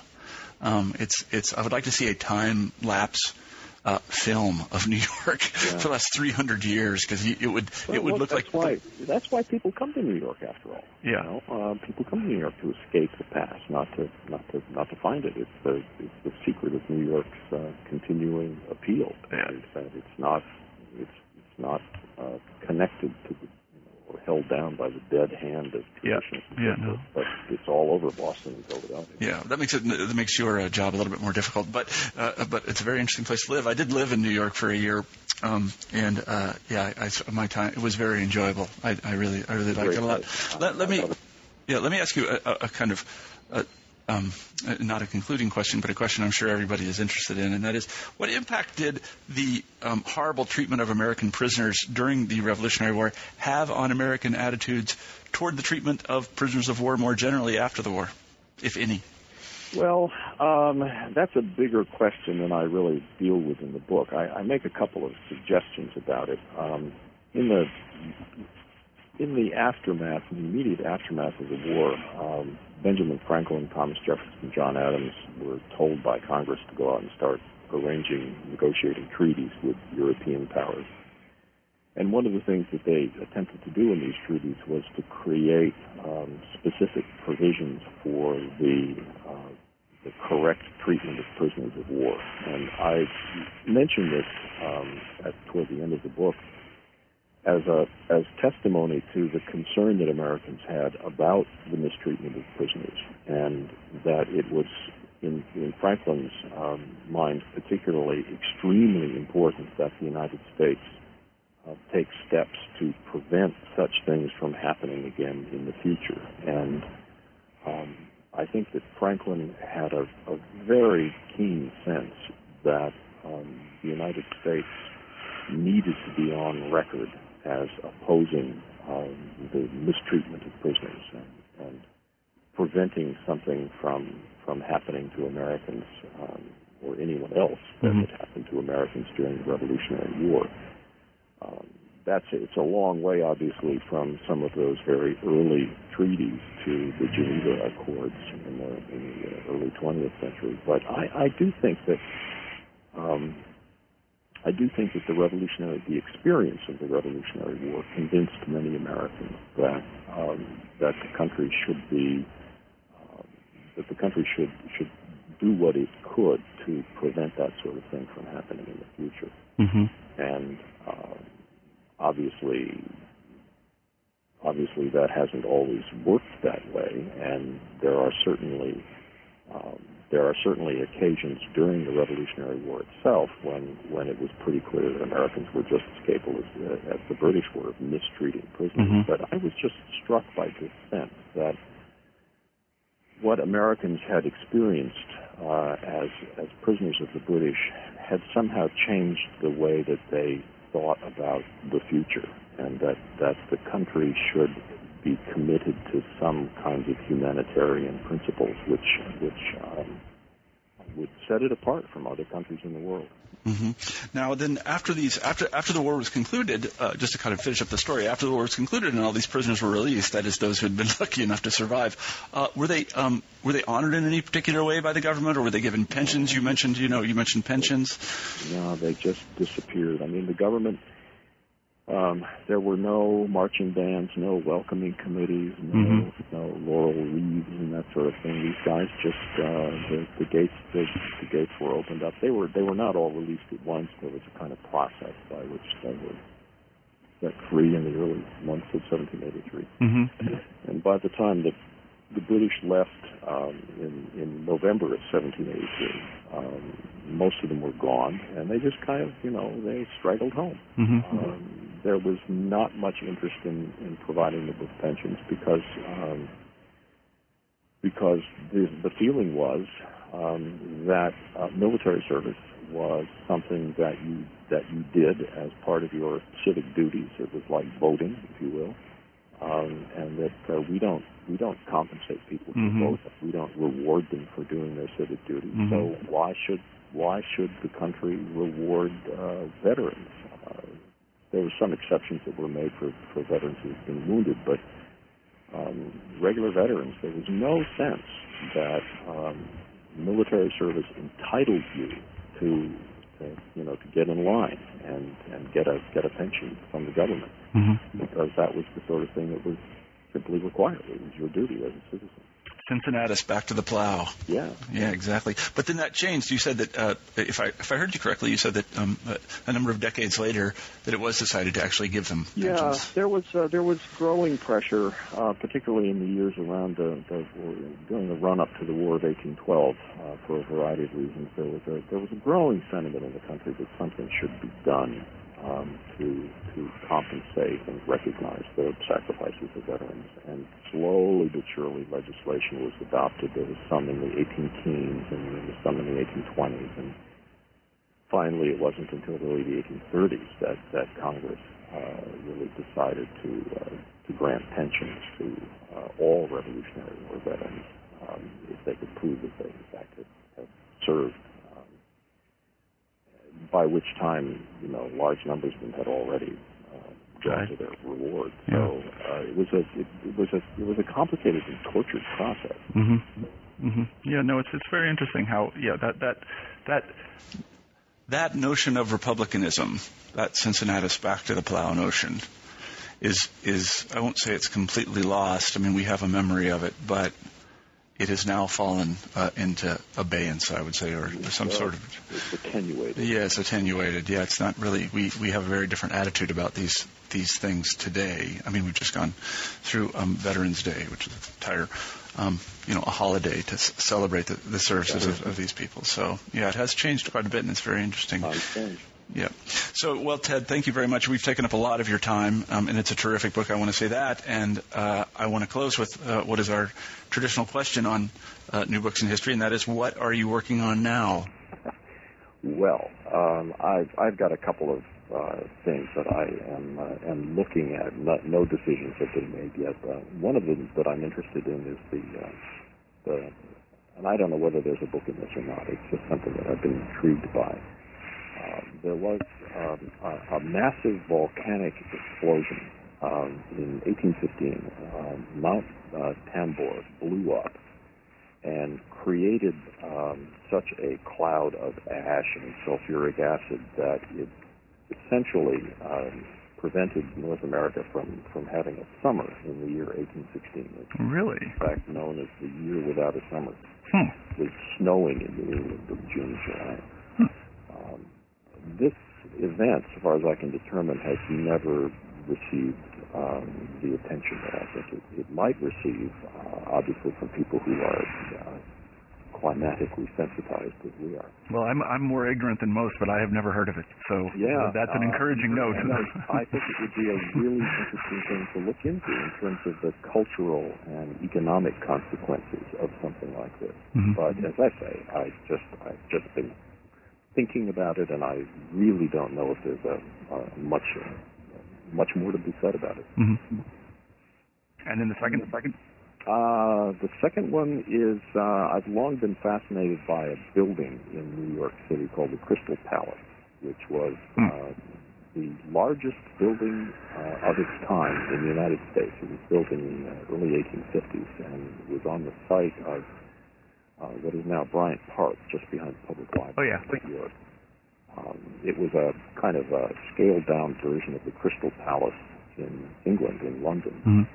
Um, it's it's. I would like to see a time lapse. Uh, film of [LAUGHS] New York Yeah. for the last 300 years because it would Well, it would look, look that's like why that's why people come to New York after all. Yeah. You know, uh, people come to New York to escape the past, not to not to not to find it. It's the it's the secret of New York's uh, continuing appeal, Yeah. and that it's not it's it's not uh, connected to the held down by the dead hand of Yeah. tradition. Yeah, no. But it's all over Boston and Philadelphia. Yeah, that makes it that makes your uh, job a little bit more difficult, but uh, but it's a very interesting place to live. I did live in New York for a year, um, and uh, yeah, I, I- my time it was very enjoyable. I, I really I really liked it a lot. Let, let me yeah, let me ask you a, a, a kind of. uh um, not a concluding question, but a question I'm sure everybody is interested in, and that is, what impact did the um, horrible treatment of American prisoners during the Revolutionary War have on American attitudes toward the treatment of prisoners of war more generally after the war, if any? Well, um, that's a bigger question than I really deal with in the book. I, I make a couple of suggestions about it. Um, in the in the aftermath, in the immediate aftermath of the war, um, Benjamin Franklin, Thomas Jefferson, John Adams were told by Congress to go out and start arranging, negotiating treaties with European powers. And one of the things that they attempted to do in these treaties was to create um, specific provisions for the uh, the correct treatment of prisoners of war. And I mention this um, at toward the end of the book as a as testimony to the concern that Americans had about the mistreatment of prisoners, and that it was in, in Franklin's um, mind particularly extremely important that the United States uh, take steps to prevent such things from happening again in the future. And um, I think that Franklin had a, a very keen sense that um, the United States needed to be on record as opposing um, the mistreatment of prisoners and, and preventing something from from happening to Americans um, or anyone else that Mhm. had happened to Americans during the Revolutionary War. Um, that's it's a long way, obviously, from some of those very early treaties to the Geneva Accords in the, in the early 20th century. But I, I do think that um, I do think that the revolutionary, the experience of the Revolutionary War, convinced many Americans that um, that the country should be um, that the country should should do what it could to prevent that sort of thing from happening in the future. Hmm and um, obviously obviously that hasn't always worked that way. And there are certainly um, there are certainly occasions during the Revolutionary War itself when when it was pretty clear that Americans were just as capable as, as the British were of mistreating prisoners. Mhm. But I was just struck by this sense that what Americans had experienced uh, as as prisoners of the British had somehow changed the way that they thought about the future, and that that the country should be committed to some kinds of humanitarian principles, which which um, would set it apart from other countries in the world. hmm Now, then, after these, after after the war was concluded, uh, just to kind of finish up the story, after the war was concluded and all these prisoners were released, that is, those who had been [LAUGHS] lucky enough to survive, uh, were they um, were they honored in any particular way by the government, or were they given pensions? You mentioned, you know, you mentioned pensions. No, they just disappeared. I mean, the government. Um, there were no marching bands, no welcoming committees, no, Mhm. no laurel wreaths and that sort of thing. These guys just uh, the, the gates the, the gates were opened up. They were they were not all released at once. There was a kind of process by which they were set free in the early months of 1783. hmm And by the time that the British left um, in, in November of 1783. Um, most of them were gone, and they just kind of, you know, they straggled home. Mm-hmm. Um, there was not much interest in, in providing them with pensions because um, because the, the feeling was um, that uh, military service was something that you that you did as part of your civic duties. It was like voting, if you will, um, and that uh, we don't we don't compensate people for Mhm. voting. We don't reward them for doing their civic duties. Mhm. So why should why should the country reward uh, veterans? Uh, there were some exceptions that were made for, for veterans who had been wounded, but um, regular veterans, there was no sense that um, military service entitled you to, to, you know, to get in line and, and get a get a pension from the government Mm-hmm. because that was the sort of thing that was simply required. It was your duty as a citizen. Cincinnatus back to the plow. Yeah. Yeah, exactly. But then that changed. You said that uh, if I if I heard you correctly, you said that um, uh, a number of decades later that it was decided to actually give them Yeah, pensions. there was uh, there was growing pressure, uh, particularly in the years around the, the during the run up to the War of 1812, uh, for a variety of reasons. There was a there was a growing sentiment in the country that something should be done um, to to compensate and recognize the sacrifices of veterans. And slowly but surely, legislation was adopted. There was some in the 18 teens, and there was some in the 1820s, and finally, it wasn't until really the 1830s that, that Congress uh, really decided to uh, to grant pensions to uh, all Revolutionary War veterans um, if they could prove that they, in fact, had, had served. By which time, you know, large numbers of them had already uh, gone Right. to their reward. Yeah. So uh, it was a it, it was a it was a complicated and tortured process. Mm-hmm. Mm-hmm. Yeah, no, it's it's very interesting how yeah that that that That notion of republicanism, that Cincinnatus back to the plow notion, is is I won't say it's completely lost. I mean, we have a memory of it, but it has now fallen uh, into abeyance, I would say, or some Uh, sort of It's attenuated. Yeah, it's attenuated. Yeah, it's not really. We we have a very different attitude about these these things today. I mean, we've just gone through um, Veterans Day, which is an entire, um, you know, a holiday to s- celebrate the, the services of, of these people. So yeah, it has changed quite a bit, and it's very interesting. Yeah. So, well, Ted, thank you very much. We've taken up a lot of your time, um, and it's a terrific book. I want to say that, and uh, I want to close with uh, what is our traditional question on uh, new books in history, and that is, what are you working on now? Well, um, I've I've got a couple of uh, things that I am uh, am looking at. No decisions have been made yet. One of them that I'm interested in is the uh, the, and I don't know whether there's a book in this or not. It's just something that I've been intrigued by. Um, there was um, a, a massive volcanic explosion um, in 1815. Um, Mount uh, Tambora blew up and created um, such a cloud of ash and sulfuric acid that it essentially um, prevented North America from, from having a summer in the year 1816. It's really in fact known as the year without a summer. hmm. It was snowing in New England in June, July. Event, so far as I can determine, has never received um, the attention that I think it, it might receive, uh, obviously from people who are uh, climatically sensitized as we are. well I'm I'm more ignorant than most but I have never heard of it so Yeah, that's an uh, encouraging note [LAUGHS] I, think it would be a really interesting thing to look into in terms of the cultural and economic consequences of something like this. Mhm. But as I say, I just I've just been thinking about it, and I really don't know if there's a, uh much uh, much more to be said about it. Mhm. and then the second the second Uh, the second one is uh, I've long been fascinated by a building in New York City called the Crystal Palace, which was Hmm. uh, the largest building uh, of its time in the United States. It was built in the uh, early 1850s and was on the site of uh, what is now Bryant Park, just behind the Public Library Oh, yeah. New York. Um, it was a kind of a scaled-down version of the Crystal Palace in England, in London Mhm.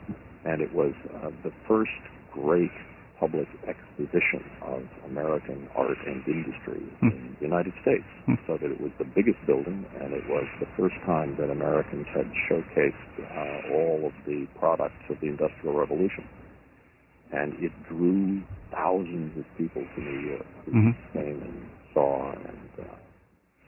and it was uh, the first great public exposition of American art and industry Hmm. in the United States. Hmm. So that it was the biggest building, and it was the first time that Americans had showcased uh, all of the products of the Industrial Revolution. And it drew thousands of people to New York who Mm-hmm. came and saw and uh,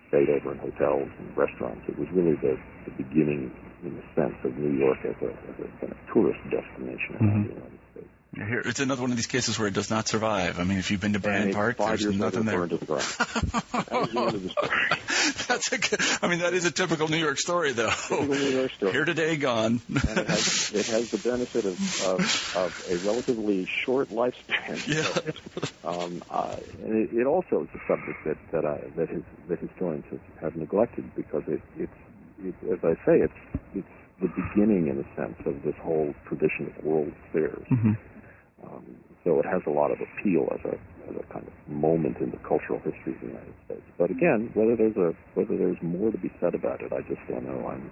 stayed over in hotels and restaurants. It was really the, the beginning, in a sense, of New York as a, as a kind of tourist destination around Mhm. the United States. Here, It's another one of these cases where it does not survive. I mean, if you've been to Bryant Park, there's nothing there. burned to the [LAUGHS] ground. That was the end of the story. [LAUGHS] That's a good, I mean, that is a typical New York story, though. New York story. Here today, gone. and it has, it has the benefit of, of, of a relatively short lifespan. Yeah. So, um, uh, and it, it also is a subject that that, I, that, his, that historians have, have neglected because it, it's, it, as I say, it's it's the beginning, in a sense, of this whole tradition of world fairs. hmm Um, so it has a lot of appeal as a as a kind of moment in the cultural history of the United States. But again, whether there's a whether there's more to be said about it, I just don't know. I'm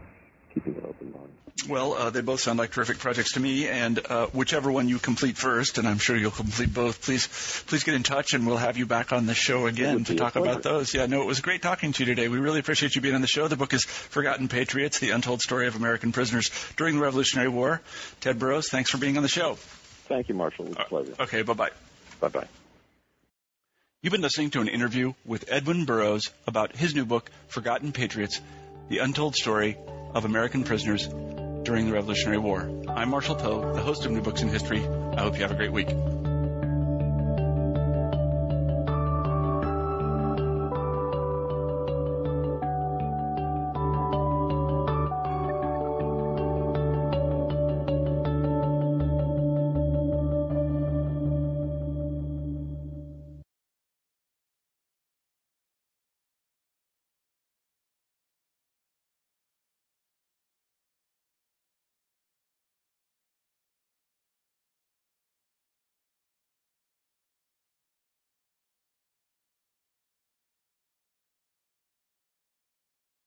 keeping an open mind. Well, uh, they both sound like terrific projects to me, and uh, whichever one you complete first, and I'm sure you'll complete both. Please, please get in touch, and we'll have you back on the show again to talk about those. Yeah, no, it was great talking to you today. We really appreciate you being on the show. The book is Forgotten Patriots: The Untold Story of American Prisoners During the Revolutionary War. Ted Burrows, thanks for being on the show. Thank you, Marshall. It was a pleasure. Okay, bye bye. Bye bye. You've been listening to an interview with Edwin Burrows about his new book, Forgotten Patriots The Untold Story of American Prisoners During the Revolutionary War. I'm Marshall Poe, the host of New Books in History. I hope you have a great week.